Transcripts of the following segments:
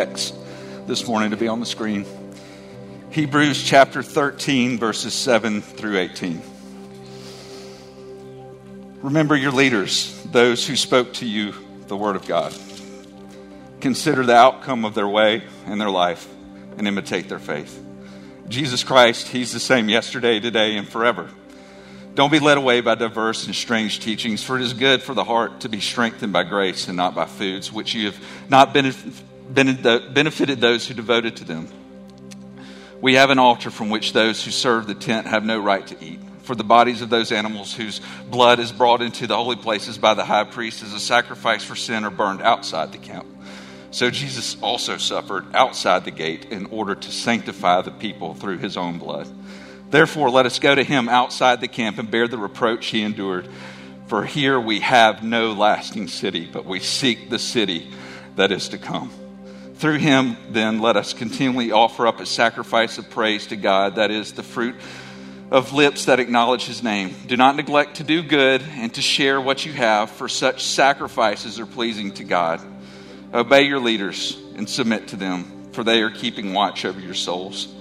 text this morning to be on the screen. Hebrews chapter 13, verses 7 through 18. Remember your leaders, those who spoke to you the word of God. Consider the outcome of their way and their life and imitate their faith. Jesus Christ, He's the same yesterday, today, and forever. Don't be led away by diverse and strange teachings, for it is good for the heart to be strengthened by grace and not by foods, which you have not been benefited those who devoted to them. We have an altar from which those who serve the tent have no right to eat. For the bodies of those animals whose blood is brought into the holy places by the high priest as a sacrifice for sin are burned outside the camp. So Jesus also suffered outside the gate in order to sanctify the people through his own blood. Therefore, let us go to him outside the camp and bear the reproach he endured. For here we have no lasting city, but we seek the city that is to come. Through him, then, let us continually offer up a sacrifice of praise to God, that is, the fruit of lips that acknowledge his name. Do not neglect to do good and to share what you have, for such sacrifices are pleasing to God. Obey your leaders and submit to them, for they are keeping watch over your souls,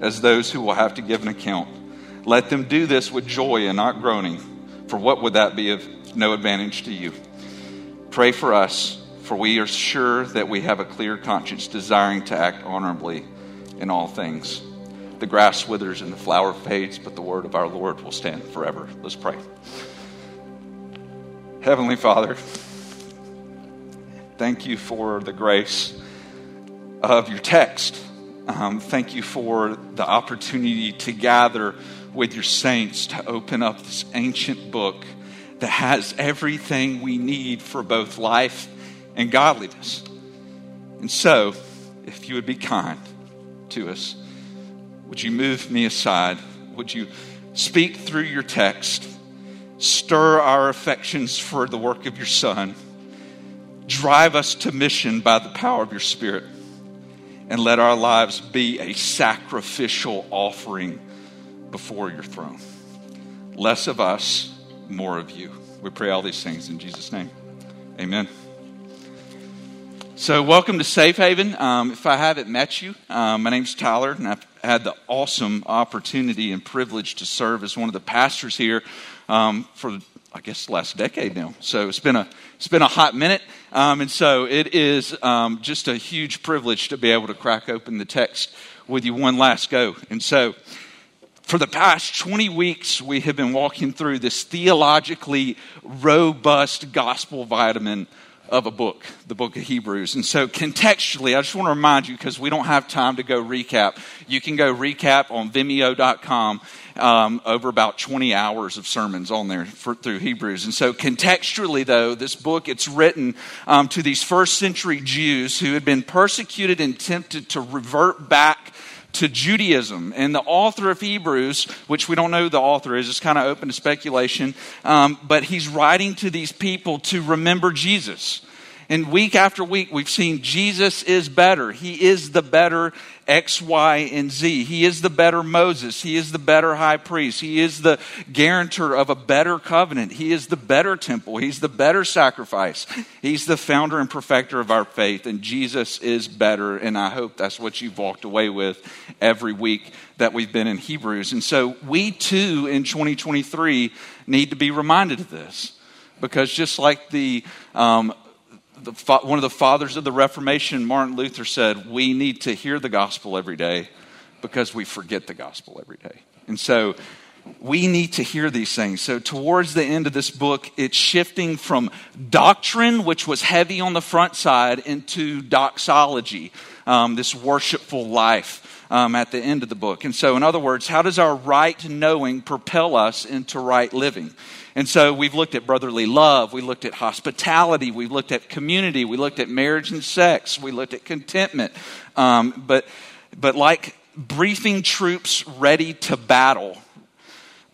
as those who will have to give an account. Let them do this with joy and not groaning, for what would that be of no advantage to you? Pray for us for we are sure that we have a clear conscience, desiring to act honorably in all things. The grass withers and the flower fades, but the word of our Lord will stand forever. Let's pray. Heavenly Father, thank you for the grace of your text. Um, thank you for the opportunity to gather with your saints to open up this ancient book that has everything we need for both life and godliness. And so, if you would be kind to us, would you move me aside? Would you speak through your text? Stir our affections for the work of your Son. Drive us to mission by the power of your Spirit. And let our lives be a sacrificial offering before your throne. Less of us, more of you. We pray all these things in Jesus' name. Amen. So, welcome to Safe Haven. Um, if I haven't met you, um, my name's Tyler, and I've had the awesome opportunity and privilege to serve as one of the pastors here um, for, I guess, the last decade now. So it's been a it's been a hot minute, um, and so it is um, just a huge privilege to be able to crack open the text with you one last go. And so, for the past 20 weeks, we have been walking through this theologically robust gospel vitamin of a book, the book of Hebrews. And so, contextually, I just want to remind you because we don't have time to go recap. You can go recap on vimeo.com um, over about 20 hours of sermons on there for, through Hebrews. And so, contextually, though, this book it's written um, to these first century Jews who had been persecuted and tempted to revert back to Judaism. And the author of Hebrews, which we don't know who the author is, it's kind of open to speculation, um, but he's writing to these people to remember Jesus. And week after week, we've seen Jesus is better. He is the better X, Y, and Z. He is the better Moses. He is the better high priest. He is the guarantor of a better covenant. He is the better temple. He's the better sacrifice. He's the founder and perfecter of our faith. And Jesus is better. And I hope that's what you've walked away with every week that we've been in Hebrews. And so we too in 2023 need to be reminded of this. Because just like the um, the, one of the fathers of the Reformation, Martin Luther, said, We need to hear the gospel every day because we forget the gospel every day. And so we need to hear these things. So, towards the end of this book, it's shifting from doctrine, which was heavy on the front side, into doxology, um, this worshipful life. Um, at the end of the book. And so, in other words, how does our right knowing propel us into right living? And so we've looked at brotherly love, we looked at hospitality, we looked at community, we looked at marriage and sex, we looked at contentment. Um, but, but like briefing troops ready to battle,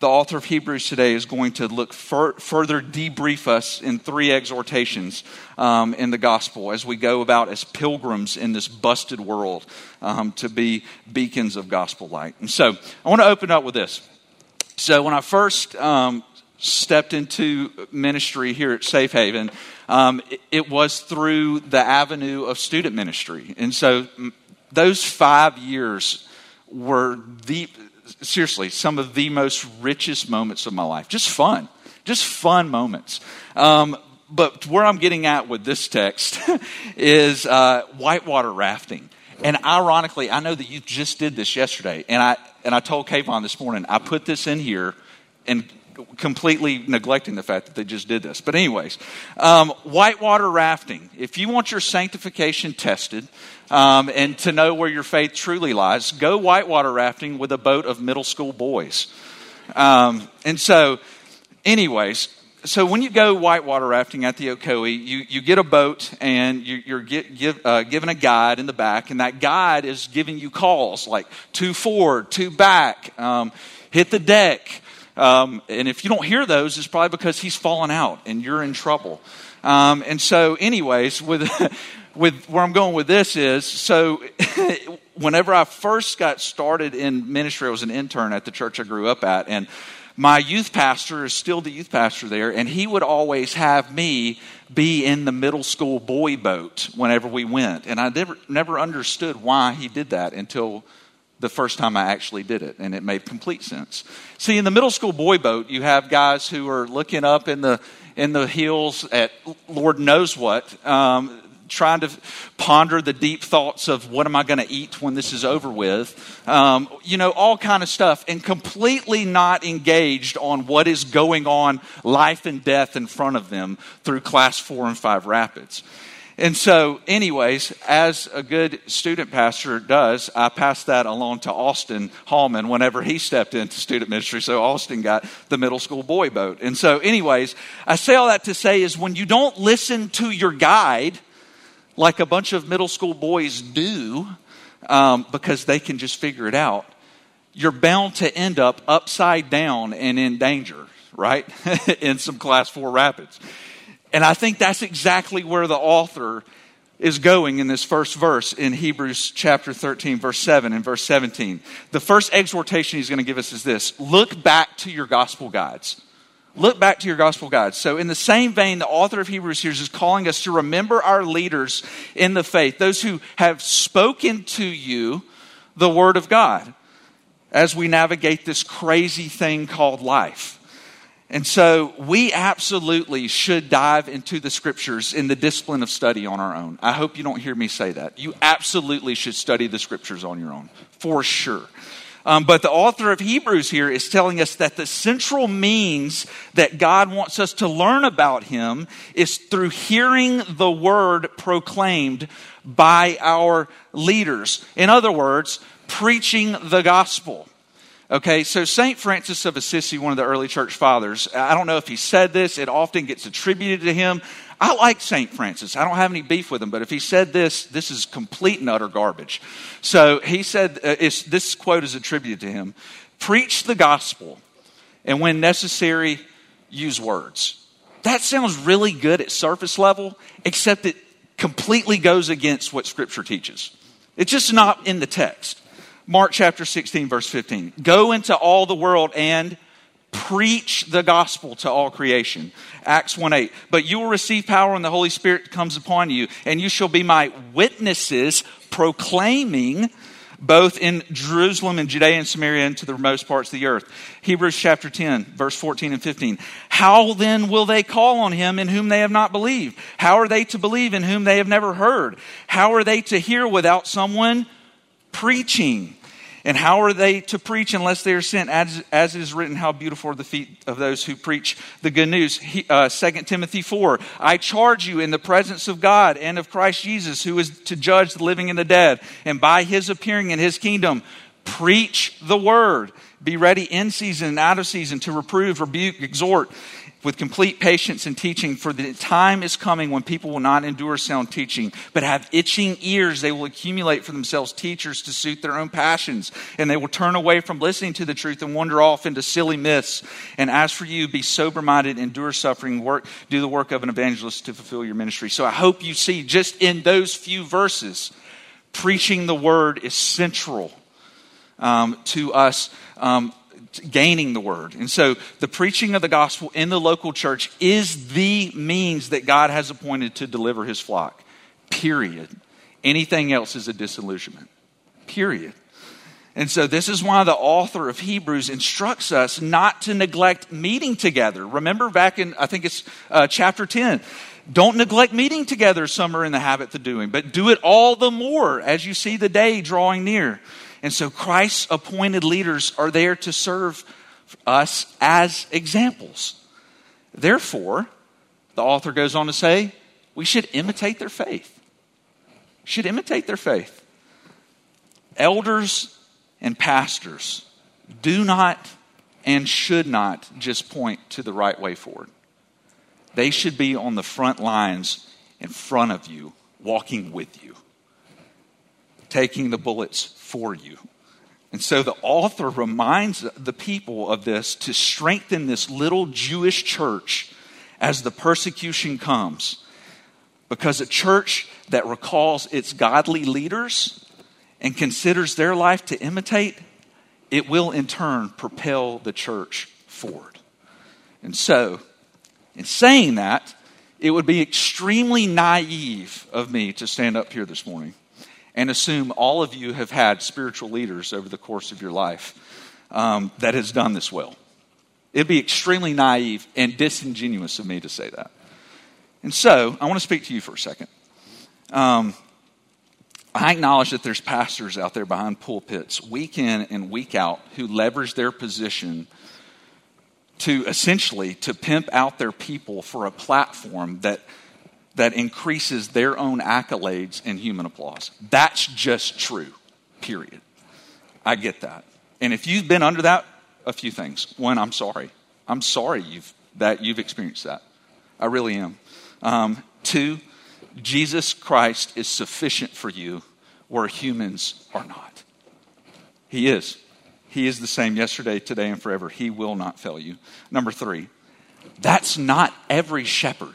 the author of Hebrews today is going to look fur- further debrief us in three exhortations um, in the gospel as we go about as pilgrims in this busted world um, to be beacons of gospel light. And so I want to open up with this. So when I first um, stepped into ministry here at Safe Haven, um, it, it, was through the avenue of student ministry. And so those five years were the, seriously, some of the most richest moments of my life. Just fun, just fun moments. Um, but where I'm getting at with this text is uh, whitewater rafting. And ironically, I know that you just did this yesterday, and I and I told Kayvon this morning I put this in here, and completely neglecting the fact that they just did this. But anyways, um, whitewater rafting. If you want your sanctification tested um, and to know where your faith truly lies, go whitewater rafting with a boat of middle school boys. Um, and so, anyways, so when you go whitewater rafting at the Ocoee, you, you get a boat and you, are get, give, uh, given a guide in the back, and that guide is giving you calls like two forward, two back, um, hit the deck. Um, and if you don't hear those, it's probably because he's fallen out and you're in trouble. Um, and so, anyways, with with where I'm going with this is so. whenever I first got started in ministry, I was an intern at the church I grew up at, and my youth pastor is still the youth pastor there, and he would always have me be in the middle school boy boat whenever we went. And I never, never understood why he did that until the first time I actually did it, and it made complete sense. See, in the middle school boy boat, you have guys who are looking up in the in the hills at Lord knows what, um, trying to ponder the deep thoughts of what am I going to eat when this is over with, um, you know, all kind of stuff, and completely not engaged on what is going on, life and death in front of them through class four and five rapids. And so, anyways, as a good student pastor does, I passed that along to Austin Hallman whenever he stepped into student ministry. So Austin got the middle school boy boat. And so, anyways, I say all that to say is when you don't listen to your guide, like a bunch of middle school boys do um, because they can just figure it out, you're bound to end up upside down and in danger, right? in some class four rapids. And I think that's exactly where the author is going in this first verse in Hebrews chapter 13, verse 7 and verse 17. The first exhortation he's going to give us is this look back to your gospel guides. Look back to your gospel guides. So, in the same vein, the author of Hebrews here is calling us to remember our leaders in the faith, those who have spoken to you the word of God as we navigate this crazy thing called life. And so we absolutely should dive into the scriptures in the discipline of study on our own. I hope you don't hear me say that. You absolutely should study the scriptures on your own, for sure. Um, but the author of Hebrews here is telling us that the central means that God wants us to learn about Him is through hearing the word proclaimed by our leaders. In other words, preaching the gospel. Okay, so St. Francis of Assisi, one of the early church fathers, I don't know if he said this, it often gets attributed to him. I like St. Francis. I don't have any beef with him, but if he said this, this is complete and utter garbage. So he said, uh, this quote is attributed to him Preach the gospel, and when necessary, use words. That sounds really good at surface level, except it completely goes against what Scripture teaches. It's just not in the text. Mark chapter 16, verse 15. Go into all the world and preach the gospel to all creation. Acts 1 8. But you will receive power when the Holy Spirit comes upon you, and you shall be my witnesses proclaiming both in Jerusalem and Judea and Samaria and to the remote parts of the earth. Hebrews chapter 10, verse 14 and 15. How then will they call on him in whom they have not believed? How are they to believe in whom they have never heard? How are they to hear without someone preaching? And how are they to preach unless they are sent? As, as is written, how beautiful are the feet of those who preach the good news. He, uh, 2 Timothy 4 I charge you in the presence of God and of Christ Jesus, who is to judge the living and the dead, and by his appearing in his kingdom, preach the word. Be ready in season and out of season to reprove, rebuke, exhort with complete patience and teaching, for the time is coming when people will not endure sound teaching, but have itching ears. They will accumulate for themselves teachers to suit their own passions, and they will turn away from listening to the truth and wander off into silly myths. And as for you, be sober minded, endure suffering, work, do the work of an evangelist to fulfill your ministry. So I hope you see just in those few verses, preaching the word is central um, to us. Um, gaining the word. And so the preaching of the gospel in the local church is the means that God has appointed to deliver his flock. Period. Anything else is a disillusionment. Period. And so, this is why the author of Hebrews instructs us not to neglect meeting together. Remember back in, I think it's uh, chapter 10. Don't neglect meeting together, some are in the habit of doing, but do it all the more as you see the day drawing near. And so, Christ's appointed leaders are there to serve us as examples. Therefore, the author goes on to say, we should imitate their faith. Should imitate their faith. Elders and pastors do not and should not just point to the right way forward. They should be on the front lines in front of you, walking with you, taking the bullets for you. And so the author reminds the people of this to strengthen this little Jewish church as the persecution comes. Because a church that recalls its godly leaders and considers their life to imitate, it will in turn propel the church forward. And so, in saying that, it would be extremely naive of me to stand up here this morning and assume all of you have had spiritual leaders over the course of your life um, that has done this well. It'd be extremely naive and disingenuous of me to say that. And so, I want to speak to you for a second. Um, I acknowledge that there's pastors out there behind pulpits week in and week out who leverage their position to essentially to pimp out their people for a platform that that increases their own accolades and human applause. That's just true. Period. I get that. And if you've been under that, a few things. One, I'm sorry. I'm sorry you've that you've experienced that. I really am. Um, two, Jesus Christ is sufficient for you where humans are not. He is. He is the same yesterday, today, and forever. He will not fail you. Number three, that's not every shepherd.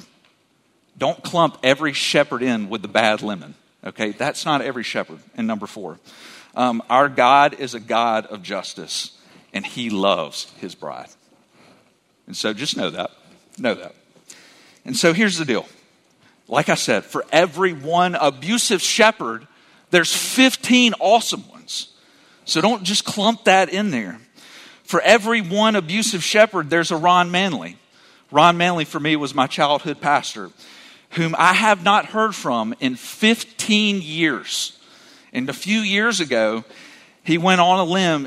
Don't clump every shepherd in with the bad lemon. Okay, that's not every shepherd. And number four, um, our God is a God of justice, and He loves His bride. And so just know that. Know that. And so here's the deal like I said, for every one abusive shepherd, there's 15 awesome ones. So don't just clump that in there. For every one abusive shepherd, there's a Ron Manley. Ron Manley, for me, was my childhood pastor, whom I have not heard from in 15 years. And a few years ago, he went on a limb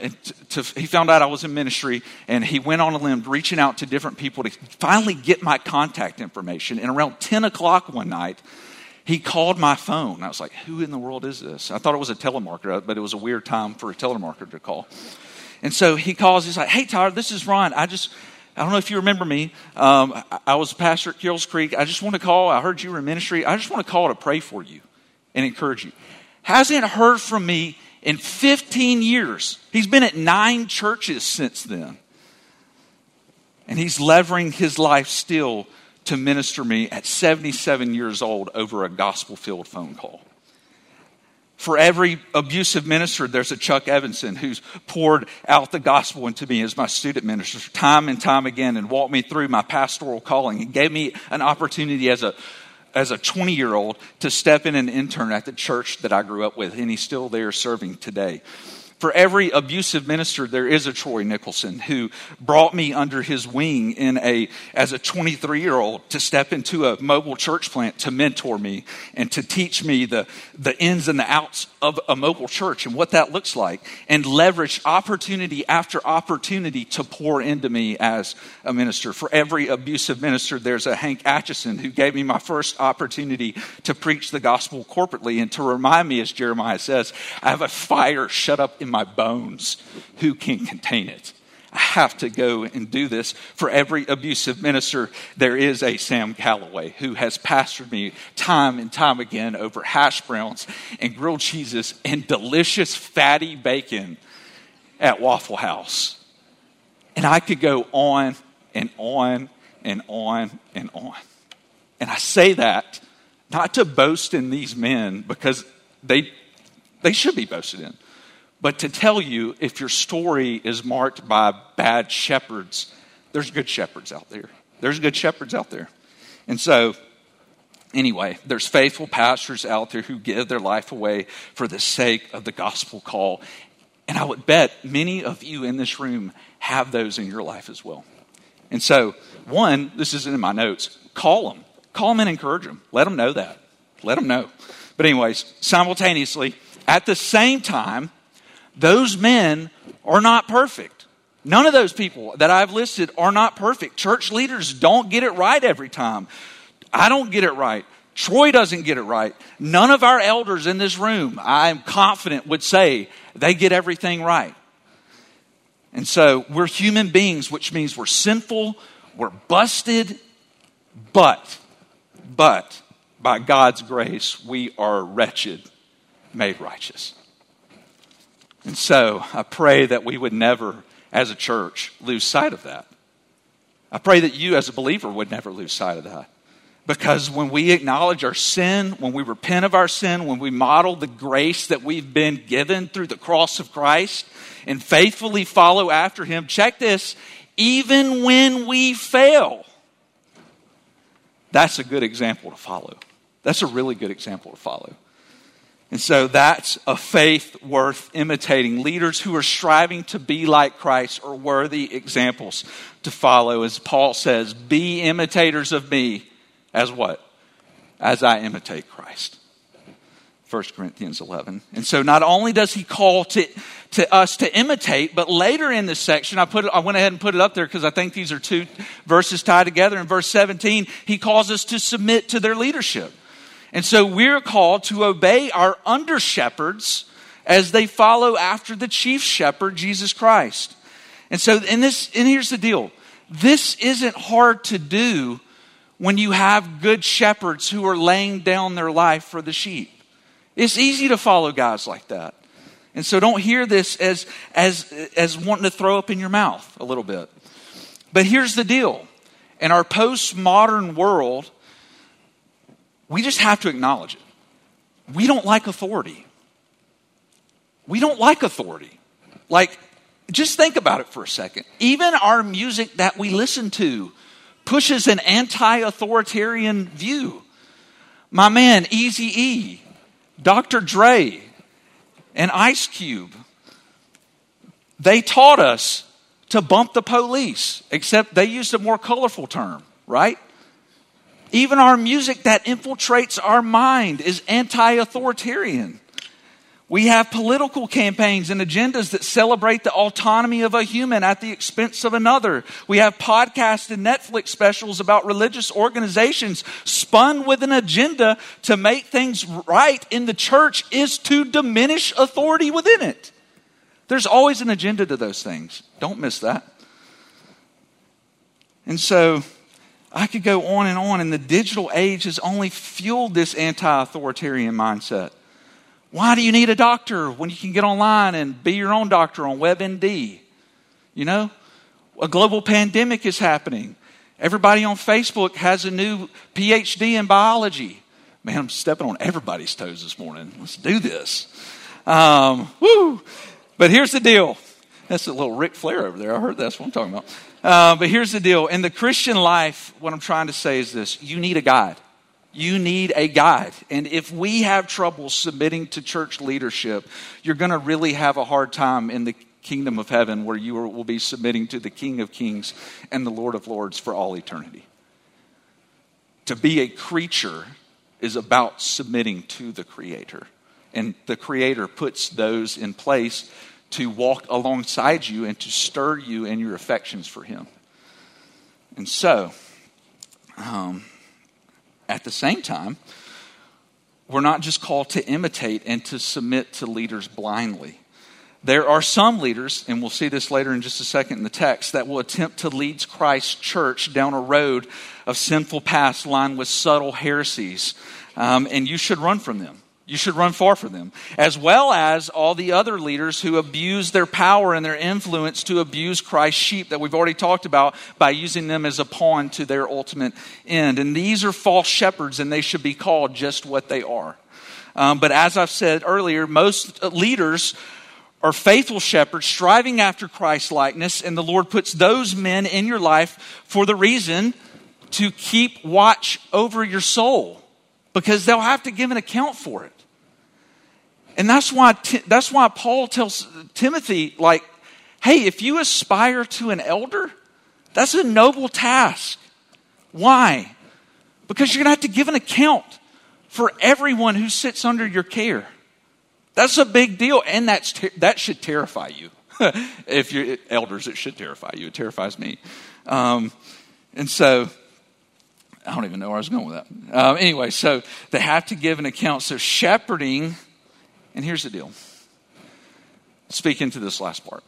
to, he found out I was in ministry and he went on a limb reaching out to different people to finally get my contact information. And around 10 o'clock one night, he called my phone. I was like, who in the world is this? I thought it was a telemarketer, but it was a weird time for a telemarketer to call. And so he calls, he's like, hey, Tyler, this is Ron. I just, I don't know if you remember me. Um, I, was a pastor at Kills Creek. I just want to call. I heard you were in ministry. I just want to call to pray for you and encourage you. Hasn't heard from me in 15 years. He's been at nine churches since then. And he's levering his life still to minister me at 77 years old over a gospel filled phone call. For every abusive minister, there's a Chuck Evanson who's poured out the gospel into me as my student minister time and time again and walked me through my pastoral calling. He gave me an opportunity as a as a 20 year old to step in an intern at the church that I grew up with, and he's still there serving today. For every abusive minister, there is a Troy Nicholson who brought me under his wing in a, as a 23 year old to step into a mobile church plant to mentor me and to teach me the, the ins and the outs of a mobile church and what that looks like and leverage opportunity after opportunity to pour into me as a minister. For every abusive minister, there's a Hank Atchison who gave me my first opportunity to preach the gospel corporately and to remind me, as Jeremiah says, I have a fire shut up in my bones. Who can contain it? I have to go and do this. For every abusive minister, there is a Sam Calloway who has pastored me time and time again over hash browns and grilled cheeses and delicious fatty bacon at Waffle House. And I could go on and on and on and on. And I say that not to boast in these men because they, they should be boasted in But to tell you, if your story is marked by bad shepherds, there's good shepherds out there. There's good shepherds out there. And so, anyway, there's faithful pastors out there who give their life away for the sake of the gospel call. And I would bet many of you in this room have those in your life as well. And so, one, this isn't in my notes, call them. Call them and encourage them. Let them know that. Let them know. But, anyways, simultaneously, at the same time, those men are not perfect. None of those people that I've listed are not perfect. Church leaders don't get it right every time. I don't get it right. Troy doesn't get it right. None of our elders in this room, I'm confident, would say they get everything right. And so we're human beings, which means we're sinful, we're busted, but, but, by God's grace, we are wretched, made righteous. And so I pray that we would never, as a church, lose sight of that. I pray that you, as a believer, would never lose sight of that. Because when we acknowledge our sin, when we repent of our sin, when we model the grace that we've been given through the cross of Christ and faithfully follow after Him, check this, even when we fail, that's a good example to follow. That's a really good example to follow. And so that's a faith worth imitating. Leaders who are striving to be like Christ are worthy examples to follow. As Paul says, be imitators of me as what? As I imitate Christ. 1 Corinthians 11. And so not only does he call to, to us to imitate, but later in this section, I, put it, I went ahead and put it up there because I think these are two verses tied together. In verse 17, he calls us to submit to their leadership. And so we're called to obey our under shepherds as they follow after the chief shepherd, Jesus Christ. And so, and this, and here's the deal. This isn't hard to do when you have good shepherds who are laying down their life for the sheep. It's easy to follow guys like that. And so don't hear this as, as, as wanting to throw up in your mouth a little bit. But here's the deal. In our postmodern world, we just have to acknowledge it. We don't like authority. We don't like authority. Like, just think about it for a second. Even our music that we listen to pushes an anti authoritarian view. My man, Easy E, Dr. Dre, and Ice Cube, they taught us to bump the police, except they used a more colorful term, right? Even our music that infiltrates our mind is anti authoritarian. We have political campaigns and agendas that celebrate the autonomy of a human at the expense of another. We have podcasts and Netflix specials about religious organizations spun with an agenda to make things right in the church is to diminish authority within it. There's always an agenda to those things. Don't miss that. And so I could go on and on, and the digital age has only fueled this anti authoritarian mindset. Why do you need a doctor when you can get online and be your own doctor on WebMD? You know, a global pandemic is happening. Everybody on Facebook has a new PhD in biology. Man, I'm stepping on everybody's toes this morning. Let's do this. Um, woo! But here's the deal. That's a little Ric Flair over there. I heard that's what I'm talking about. Uh, but here's the deal. In the Christian life, what I'm trying to say is this you need a guide. You need a guide. And if we have trouble submitting to church leadership, you're going to really have a hard time in the kingdom of heaven where you will be submitting to the King of Kings and the Lord of Lords for all eternity. To be a creature is about submitting to the Creator. And the Creator puts those in place to walk alongside you and to stir you in your affections for Him. And so, um, at the same time, we're not just called to imitate and to submit to leaders blindly. There are some leaders, and we'll see this later in just a second in the text, that will attempt to lead Christ's church down a road of sinful paths lined with subtle heresies, um, and you should run from them. You should run far from them, as well as all the other leaders who abuse their power and their influence to abuse Christ's sheep that we've already talked about by using them as a pawn to their ultimate end. And these are false shepherds, and they should be called just what they are. Um, but as I've said earlier, most leaders are faithful shepherds striving after Christ likeness, and the Lord puts those men in your life for the reason to keep watch over your soul because they'll have to give an account for it. And that's why, that's why Paul tells Timothy, like, hey, if you aspire to an elder, that's a noble task. Why? Because you're going to have to give an account for everyone who sits under your care. That's a big deal, and that's ter- that should terrify you. if you're elders, it should terrify you. It terrifies me. Um, and so, I don't even know where I was going with that. Um, anyway, so they have to give an account. So, shepherding, and here's the deal speak into this last part.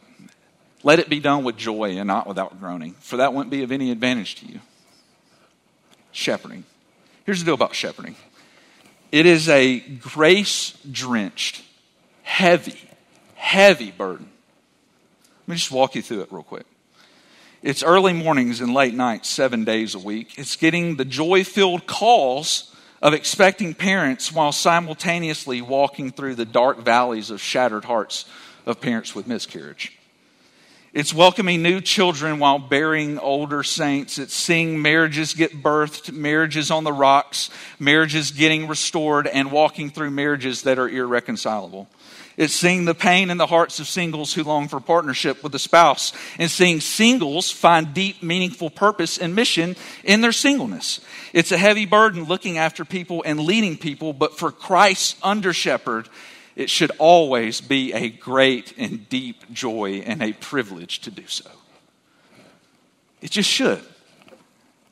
Let it be done with joy and not without groaning, for that wouldn't be of any advantage to you. Shepherding. Here's the deal about shepherding it is a grace drenched, heavy, heavy burden. Let me just walk you through it real quick. It's early mornings and late nights, seven days a week. It's getting the joy filled calls of expecting parents while simultaneously walking through the dark valleys of shattered hearts of parents with miscarriage. It's welcoming new children while burying older saints. It's seeing marriages get birthed, marriages on the rocks, marriages getting restored, and walking through marriages that are irreconcilable. It's seeing the pain in the hearts of singles who long for partnership with a spouse, and seeing singles find deep, meaningful purpose and mission in their singleness. It's a heavy burden looking after people and leading people, but for Christ's under shepherd, it should always be a great and deep joy and a privilege to do so. It just should,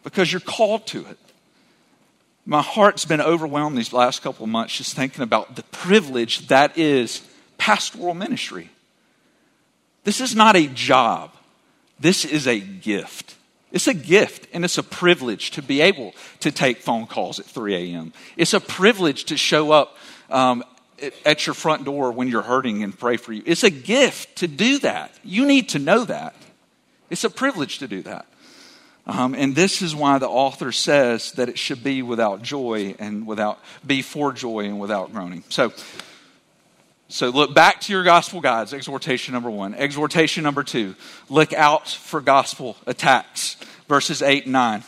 because you're called to it. My heart's been overwhelmed these last couple of months just thinking about the privilege that is pastoral ministry. This is not a job, this is a gift. It's a gift and it's a privilege to be able to take phone calls at 3 a.m. It's a privilege to show up um, at your front door when you're hurting and pray for you. It's a gift to do that. You need to know that. It's a privilege to do that. Um, and this is why the author says that it should be without joy and without, be for joy and without groaning. So, so look back to your gospel guides, exhortation number one. Exhortation number two, look out for gospel attacks, verses 8 and 9.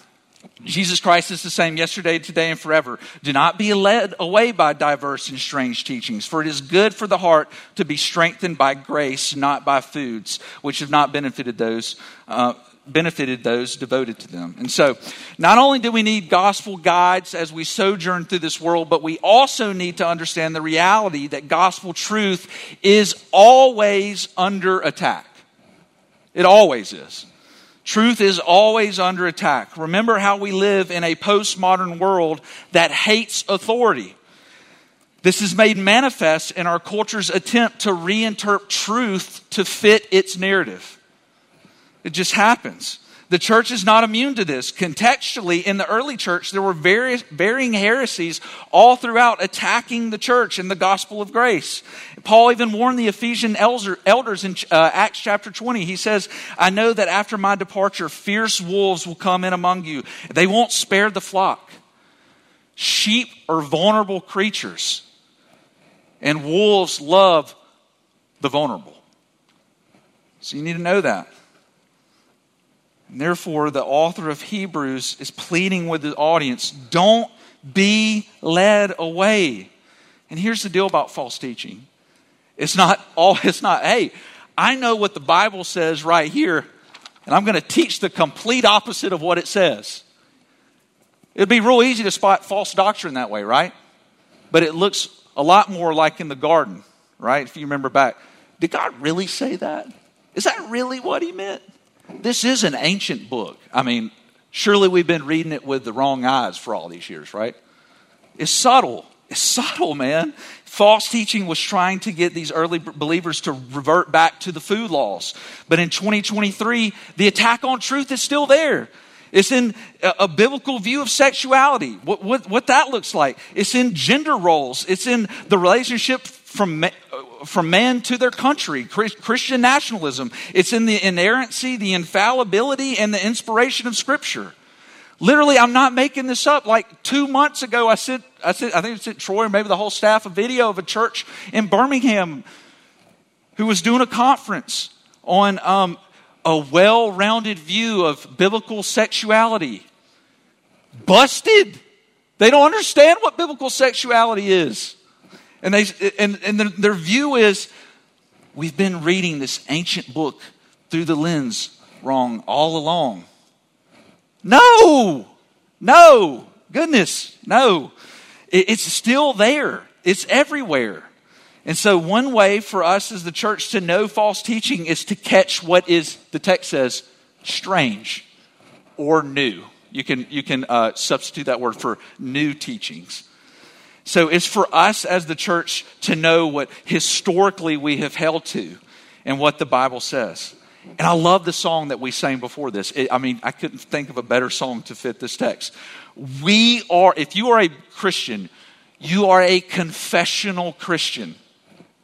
Jesus Christ is the same yesterday, today, and forever. Do not be led away by diverse and strange teachings, for it is good for the heart to be strengthened by grace, not by foods, which have not benefited those. Uh, benefited those devoted to them. And so, not only do we need gospel guides as we sojourn through this world, but we also need to understand the reality that gospel truth is always under attack. It always is. Truth is always under attack. Remember how we live in a postmodern world that hates authority. This is made manifest in our culture's attempt to reinterpret truth to fit its narrative. It just happens. The church is not immune to this. Contextually, in the early church, there were various, varying heresies all throughout attacking the church and the gospel of grace. Paul even warned the Ephesian elders in uh, Acts chapter 20. He says, I know that after my departure, fierce wolves will come in among you. They won't spare the flock. Sheep are vulnerable creatures, and wolves love the vulnerable. So you need to know that. Therefore, the author of Hebrews is pleading with the audience don't be led away. And here's the deal about false teaching it's not all, it's not, hey, I know what the Bible says right here, and I'm going to teach the complete opposite of what it says. It'd be real easy to spot false doctrine that way, right? But it looks a lot more like in the garden, right? If you remember back. Did God really say that? Is that really what he meant? This is an ancient book. I mean, surely we've been reading it with the wrong eyes for all these years, right? It's subtle. It's subtle, man. False teaching was trying to get these early believers to revert back to the food laws. But in 2023, the attack on truth is still there. It's in a, biblical view of sexuality, what, what, what that looks like. It's in gender roles. It's in the relationship from from man to their country, Christian nationalism. It's in the inerrancy, the infallibility, and the inspiration of Scripture. Literally, I'm not making this up. Like two months ago, I sent, I sent, I think it sent Troy, or maybe the whole staff, a video of a church in Birmingham who was doing a conference on um, a well rounded view of biblical sexuality. Busted. They don't understand what biblical sexuality is. And, they, and, and their view is we've been reading this ancient book through the lens wrong all along. No, no, goodness, no. It's still there, it's everywhere. And so, one way for us as the church to know false teaching is to catch what is, the text says, strange or new. You can, you can uh, substitute that word for new teachings. So, it's for us as the church to know what historically we have held to and what the Bible says. And I love the song that we sang before this. It, I mean, I couldn't think of a better song to fit this text. We are, if you are a Christian, you are a confessional Christian.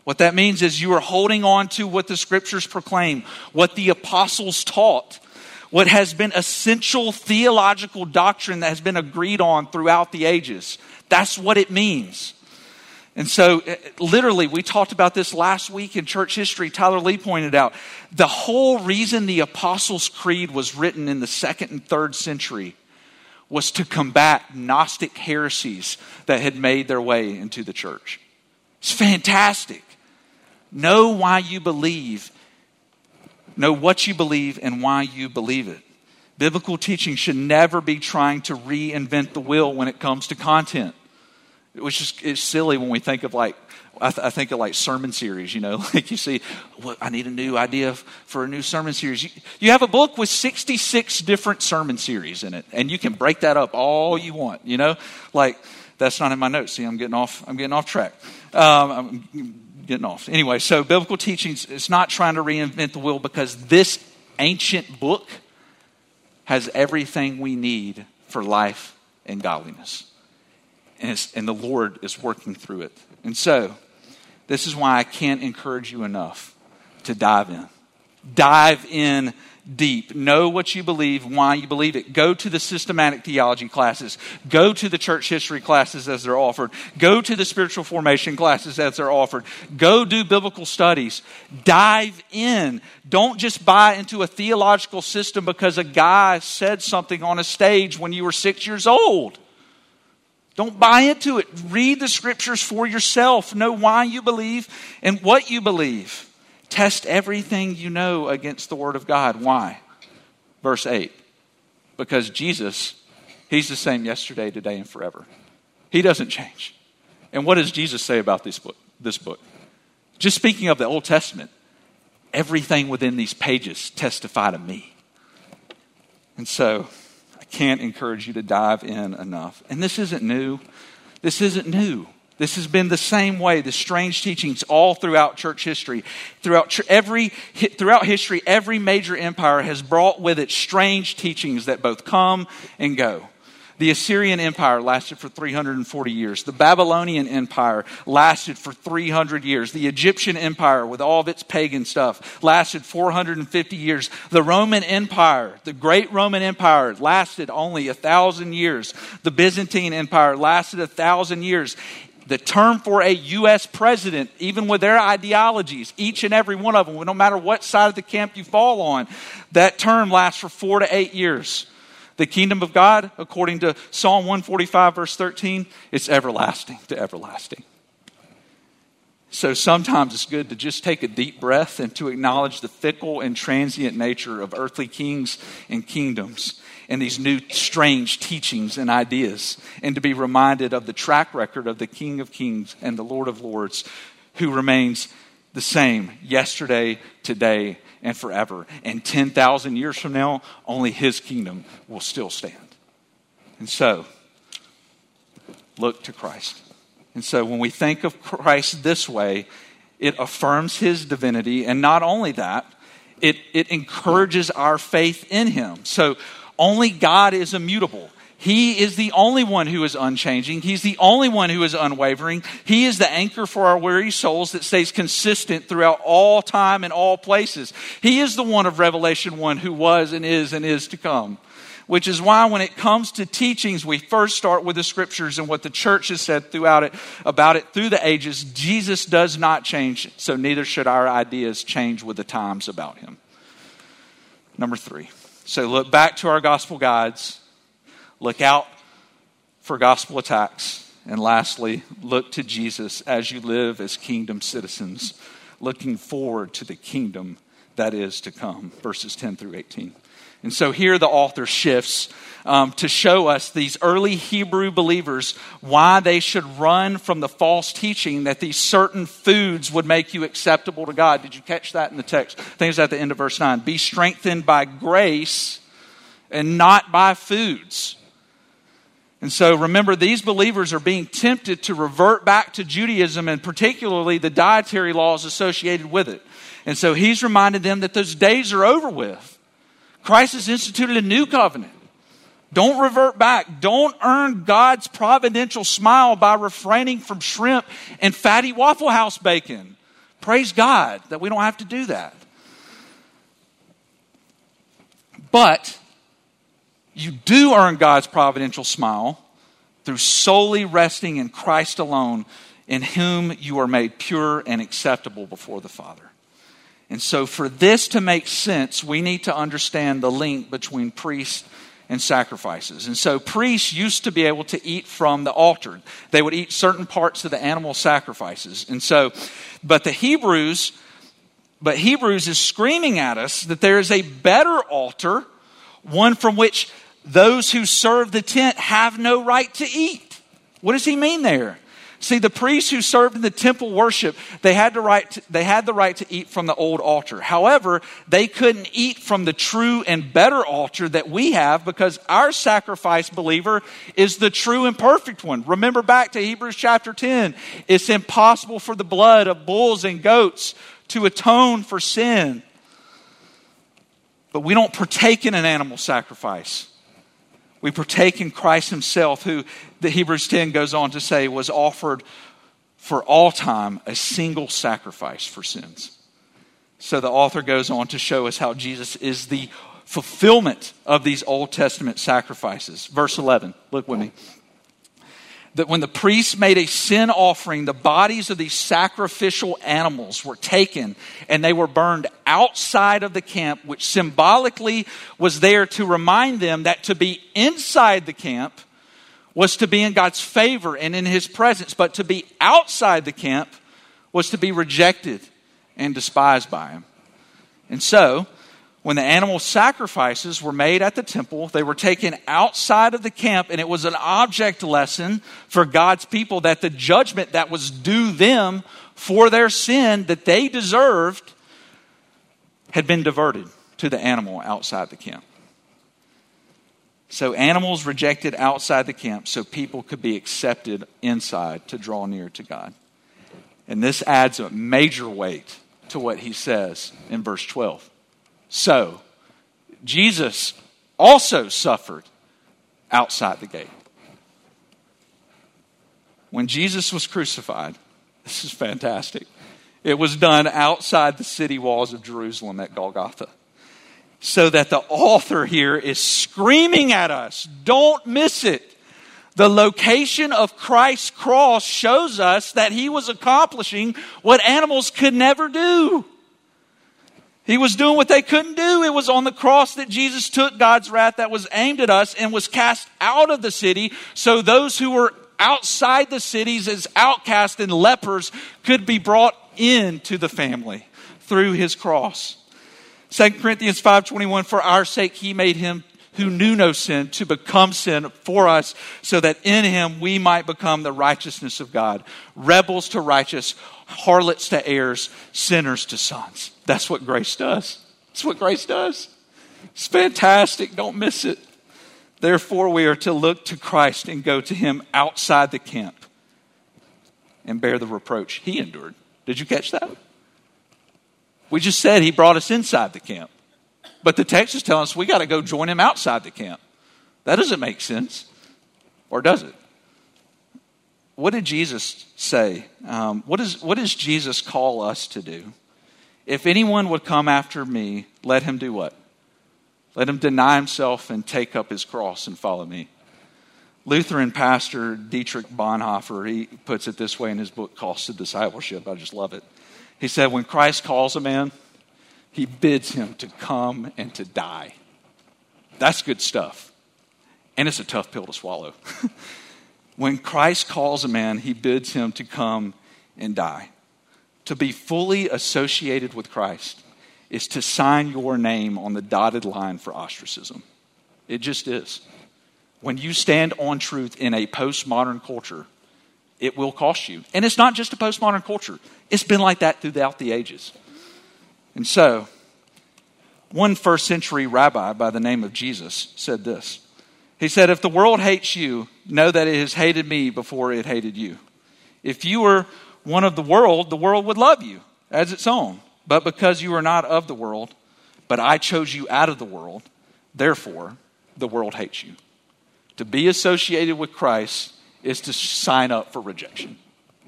What that means is you are holding on to what the scriptures proclaim, what the apostles taught, what has been essential theological doctrine that has been agreed on throughout the ages. That's what it means. And so, eh, literally, we talked about this last week in church history. Tyler Lee pointed out the whole reason the Apostles' Creed was written in the second and third century was to combat Gnostic heresies that had made their way into the church. It's fantastic. Know why you believe. Know what you believe and why you believe it. Biblical teaching should never be trying to reinvent the wheel when it comes to content. Was just it's silly when we think of like I, th- I, think of like sermon series, you know, like you see, well, I need a new idea f- for a new sermon series. You, you, have a book with 66 different sermon series in it, and you can break that up all you want, you know, like that's not in my notes. See, I'm getting off, I'm getting off track. Um, I'm, getting off. Anyway, so biblical teachings is not trying to reinvent the wheel because this ancient book has everything we need for life and godliness. And, and the Lord is working through it. And so, this is why I can't encourage you enough to dive in. Dive in deep. Know what you believe, why you believe it. Go to the systematic theology classes. Go to the church history classes as they're offered. Go to the spiritual formation classes as they're offered. Go do biblical studies. Dive in. Don't just buy into a theological system because a guy said something on a stage when you were six years old. Don't buy into it. Read the scriptures for yourself. Know why you believe and what you believe. Test everything you know against the Word of God. Why? Verse 8. Because Jesus, He's the same yesterday, today, and forever. He doesn't change. And what does Jesus say about this book? This book? Just speaking of the Old Testament, everything within these pages testify to me. And so, I can't encourage you to dive in enough. And this isn't new. This isn't new. This has been the same way, the strange teachings all throughout church history. Throughout, every, throughout history, every major empire has brought with it strange teachings that both come and go. The Assyrian Empire lasted for 340 years. The Babylonian Empire lasted for 300 years. The Egyptian Empire, with all of its pagan stuff, lasted 450 years. The Roman Empire, the great Roman Empire, lasted only a thousand years. The Byzantine Empire lasted a thousand years the term for a U.S. president, even with their ideologies, each and every one of them, no matter what side of the camp you fall on, that term lasts for four to eight years. The kingdom of God, according to Psalm 145, verse 13, it's everlasting to everlasting. So sometimes it's good to just take a deep breath and to acknowledge the fickle and transient nature of earthly kings and kingdoms and these new strange teachings and ideas, and to be reminded of the track record of the King of Kings and the Lord of Lords, who remains the same yesterday, today, and forever. And 10,000 years from now, only his kingdom will still stand. And so, look to Christ. And so, when we think of Christ this way, it affirms his divinity, and not only that, it, it encourages our faith in him. So, only God is immutable. He is the only one who is unchanging. He's the only one who is unwavering. He is the anchor for our weary souls that stays consistent throughout all time and all places. He is the one of Revelation 1 who was and is and is to come. Which is why when it comes to teachings, we first start with the scriptures and what the church has said throughout it about it through the ages. Jesus does not change, so neither should our ideas change with the times about him. Number three. So look back to our gospel guides, look out for gospel attacks, and lastly, look to Jesus as you live as kingdom citizens, looking forward to the kingdom that is to come. Verses 10 through 18. And so here the author shifts um, to show us these early Hebrew believers why they should run from the false teaching that these certain foods would make you acceptable to God. Did you catch that in the text? I think it's at the end of verse 9. Be strengthened by grace and not by foods. And so remember, these believers are being tempted to revert back to Judaism and particularly the dietary laws associated with it. And so he's reminded them that those days are over with. Christ has instituted a new covenant. Don't revert back. Don't earn God's providential smile by refraining from shrimp and fatty Waffle House bacon. Praise God that we don't have to do that. But you do earn God's providential smile through solely resting in Christ alone, in whom you are made pure and acceptable before the Father. And so, for this to make sense, we need to understand the link between priests and sacrifices. And so, priests used to be able to eat from the altar, they would eat certain parts of the animal sacrifices. And so, but the Hebrews, but Hebrews is screaming at us that there is a better altar, one from which those who serve the tent have no right to eat. What does he mean there? See, the priests who served in the temple worship, they had, the right to, they had the right to eat from the old altar. However, they couldn't eat from the true and better altar that we have because our sacrifice, believer, is the true and perfect one. Remember back to Hebrews chapter 10. It's impossible for the blood of bulls and goats to atone for sin. But we don't partake in an animal sacrifice. We partake in Christ Himself, who the Hebrews 10 goes on to say was offered for all time a single sacrifice for sins. So the author goes on to show us how Jesus is the fulfillment of these Old Testament sacrifices. Verse 11, look with me that when the priests made a sin offering, the bodies of these sacrificial animals were taken and they were burned outside of the camp, which symbolically was there to remind them that to be inside the camp was to be in God's favor and in his presence, but to be outside the camp was to be rejected and despised by him. And so, when the animal sacrifices were made at the temple, they were taken outside of the camp, and it was an object lesson for God's people that the judgment that was due them for their sin that they deserved had been diverted to the animal outside the camp. So, animals rejected outside the camp so people could be accepted inside to draw near to God. And this adds a major weight to what he says in verse 12. So, Jesus also suffered outside the gate. When Jesus was crucified, this is fantastic. It was done outside the city walls of Jerusalem at Golgotha. So that the author here is screaming at us don't miss it. The location of Christ's cross shows us that he was accomplishing what animals could never do. He was doing what they couldn't do. It was on the cross that Jesus took God's wrath that was aimed at us and was cast out of the city so those who were outside the cities as outcasts and lepers could be brought into the family through his cross. 2 Corinthians 5:21 for our sake he made him who knew no sin to become sin for us so that in him we might become the righteousness of God rebels to righteous harlots to heirs sinners to sons that's what grace does. That's what grace does. It's fantastic. Don't miss it. Therefore, we are to look to Christ and go to him outside the camp and bear the reproach he endured. Did you catch that? We just said he brought us inside the camp. But the text is telling us we got to go join him outside the camp. That doesn't make sense. Or does it? What did Jesus say? Um, what, is, what does Jesus call us to do? If anyone would come after me, let him do what? Let him deny himself and take up his cross and follow me. Lutheran pastor Dietrich Bonhoeffer, he puts it this way in his book, Cost of Discipleship. I just love it. He said, When Christ calls a man, he bids him to come and to die. That's good stuff. And it's a tough pill to swallow. when Christ calls a man, he bids him to come and die. To be fully associated with Christ is to sign your name on the dotted line for ostracism. It just is. When you stand on truth in a postmodern culture, it will cost you. And it's not just a postmodern culture, it's been like that throughout the ages. And so, one first century rabbi by the name of Jesus said this. He said, If the world hates you, know that it has hated me before it hated you. If you were one of the world, the world would love you as its own. But because you are not of the world, but I chose you out of the world, therefore the world hates you. To be associated with Christ is to sign up for rejection.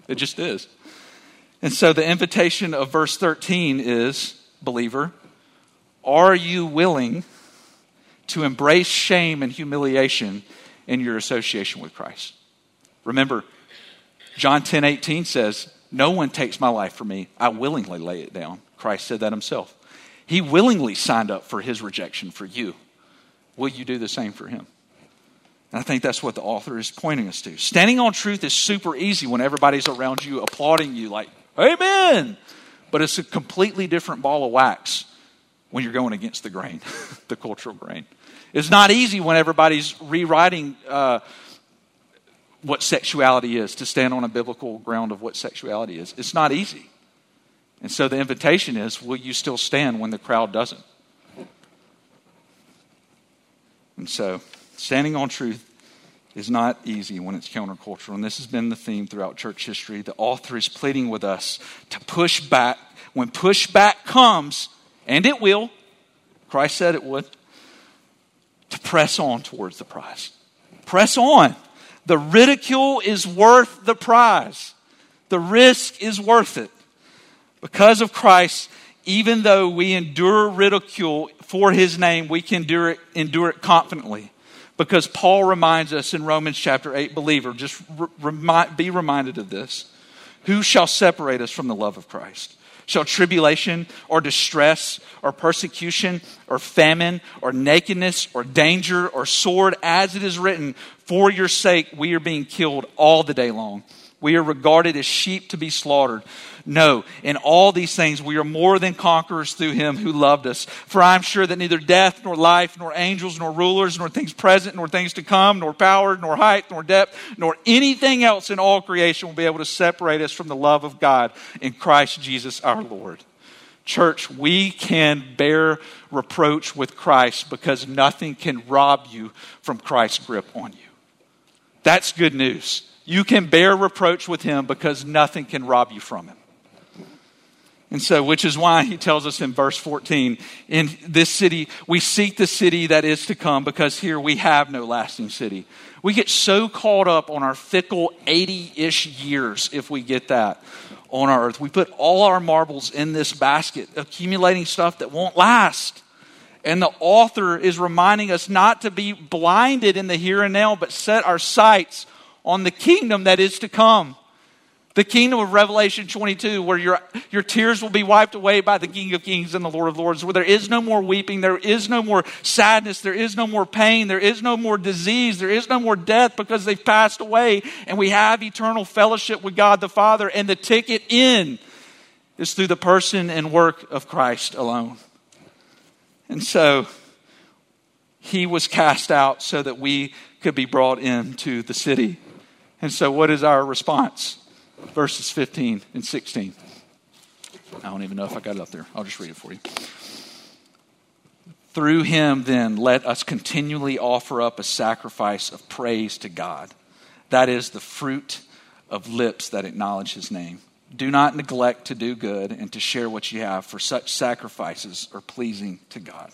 It just is. And so the invitation of verse 13 is believer, are you willing to embrace shame and humiliation in your association with Christ? Remember, John 10 18 says, No one takes my life from me. I willingly lay it down. Christ said that himself. He willingly signed up for his rejection for you. Will you do the same for him? And I think that's what the author is pointing us to. Standing on truth is super easy when everybody's around you applauding you, like, Amen. But it's a completely different ball of wax when you're going against the grain, the cultural grain. It's not easy when everybody's rewriting uh, what sexuality is to stand on a biblical ground of what sexuality is. It's not easy. And so the invitation is will you still stand when the crowd doesn't? And so. Standing on truth is not easy when it's countercultural. And this has been the theme throughout church history. The author is pleading with us to push back. When pushback comes, and it will, Christ said it would, to press on towards the prize. Press on. The ridicule is worth the prize, the risk is worth it. Because of Christ, even though we endure ridicule for his name, we can endure it, endure it confidently because Paul reminds us in Romans chapter 8, believer, just re- be reminded of this. Who shall separate us from the love of Christ? Shall tribulation or distress or persecution or famine or nakedness or danger or sword, as it is written, for your sake we are being killed all the day long. We are regarded as sheep to be slaughtered. No, in all these things we are more than conquerors through him who loved us. For I am sure that neither death, nor life, nor angels, nor rulers, nor things present, nor things to come, nor power, nor height, nor depth, nor anything else in all creation will be able to separate us from the love of God in Christ Jesus our Lord. Church, we can bear reproach with Christ because nothing can rob you from Christ's grip on you. That's good news. You can bear reproach with him because nothing can rob you from him. And so, which is why he tells us in verse 14, in this city, we seek the city that is to come because here we have no lasting city. We get so caught up on our fickle 80 ish years, if we get that, on our earth. We put all our marbles in this basket, accumulating stuff that won't last. And the author is reminding us not to be blinded in the here and now, but set our sights on the kingdom that is to come. The kingdom of Revelation 22, where your, your tears will be wiped away by the King of Kings and the Lord of Lords, where there is no more weeping, there is no more sadness, there is no more pain, there is no more disease, there is no more death because they've passed away, and we have eternal fellowship with God the Father, and the ticket in is through the person and work of Christ alone. And so, he was cast out so that we could be brought into the city. And so, what is our response? verses 15 and 16. I don't even know if I got it up there. I'll just read it for you. Through him, then, let us continually offer up a sacrifice of praise to God. That is the fruit of lips that acknowledge his name. Do not neglect to do good and to share what you have, for such sacrifices are pleasing to God.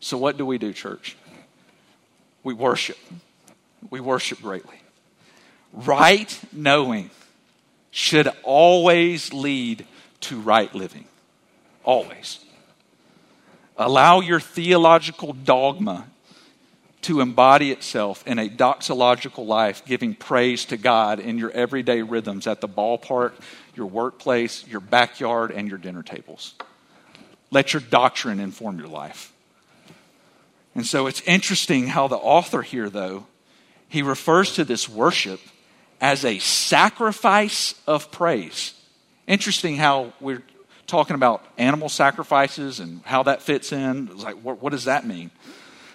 So, what do we do, church? We worship. We worship greatly. Right knowing should always lead to right living. Always. Allow your theological dogma to embody itself in a doxological life, giving praise to God in your everyday rhythms at the ballpark, your workplace, your backyard, and your dinner tables. Let your doctrine inform your life. And so it's interesting how the author here, though, he refers to this worship as a sacrifice of praise. Interesting how we're talking about animal sacrifices and how that fits in. It's like, what, what does that mean?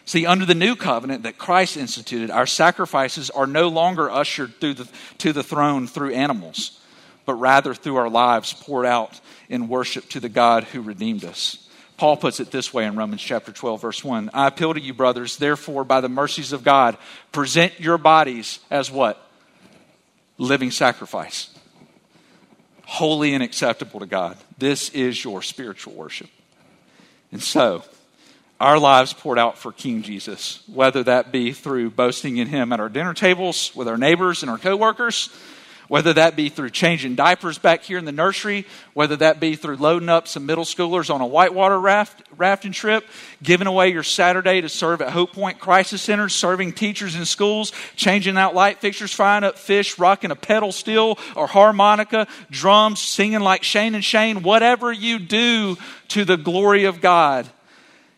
See, under the new covenant that Christ instituted, our sacrifices are no longer ushered through the, to the throne through animals, but rather through our lives poured out in worship to the God who redeemed us. Paul puts it this way in Romans chapter 12, verse 1. I appeal to you, brothers, therefore, by the mercies of God, present your bodies as what? Living sacrifice, holy and acceptable to God. This is your spiritual worship. And so, our lives poured out for King Jesus, whether that be through boasting in Him at our dinner tables with our neighbors and our coworkers, whether that be through changing diapers back here in the nursery, whether that be through loading up some middle schoolers on a whitewater raft, rafting trip, giving away your Saturday to serve at Hope Point Crisis Center, serving teachers in schools, changing out light fixtures, frying up fish, rocking a pedal steel or harmonica, drums, singing like Shane and Shane, whatever you do to the glory of God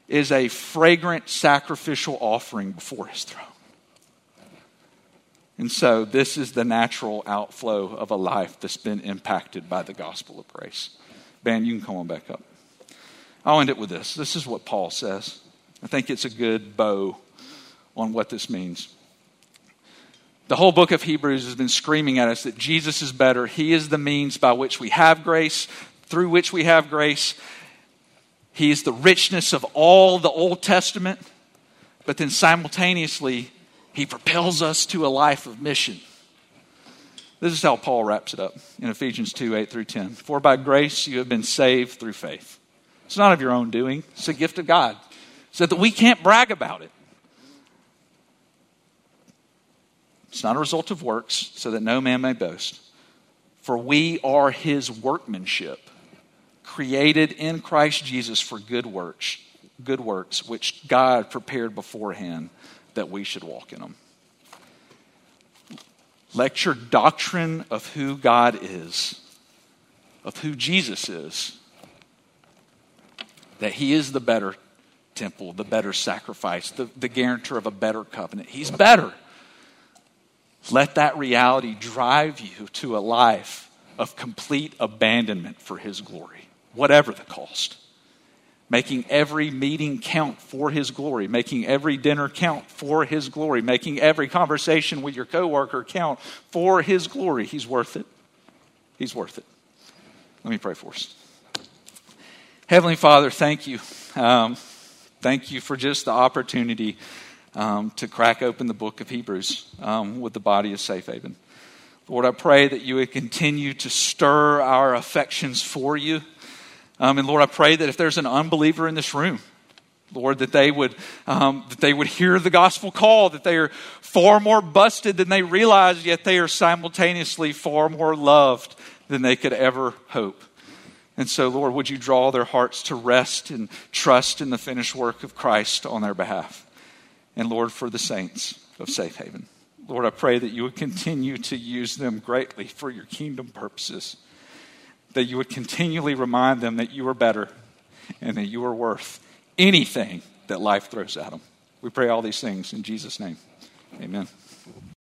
is a fragrant sacrificial offering before his throne. And so, this is the natural outflow of a life that's been impacted by the gospel of grace. Ben, you can come on back up. I'll end it with this. This is what Paul says. I think it's a good bow on what this means. The whole book of Hebrews has been screaming at us that Jesus is better. He is the means by which we have grace, through which we have grace, he is the richness of all the Old Testament, but then simultaneously, He propels us to a life of mission. This is how Paul wraps it up in Ephesians 2 8 through 10. For by grace you have been saved through faith. It's not of your own doing, it's a gift of God. So that we can't brag about it. It's not a result of works, so that no man may boast. For we are his workmanship created in Christ Jesus for good works, good works which God prepared beforehand that we should walk in them. Let your doctrine of who God is, of who Jesus is, that He is the better temple, the better sacrifice, the, the guarantor of a better covenant. He's better. Let that reality drive you to a life of complete abandonment for His glory whatever the cost. Making every meeting count for His glory, making every dinner count for His glory, making every conversation with your coworker count for His glory. He's worth it. He's worth it. Let me pray for us. Heavenly Father, thank you. Um, thank you for just the opportunity um, to crack open the book of Hebrews um, with the body of Safe Haven. Lord, I pray that you would continue to stir our affections for you. Um, and Lord, I pray that if there's an unbeliever in this room, Lord, that they would um, that they would hear the gospel call, that they are far more busted than they realize, yet they are simultaneously far more loved than they could ever hope. And so, Lord, would you draw their hearts to rest and trust in the finished work of Christ on their behalf? And Lord, for the saints of Safe Haven, Lord, I pray that you would continue to use them greatly for your kingdom purposes that you would continually remind them that you are better and that you are worth anything that life throws at them. We pray all these things in Jesus' name. Amen.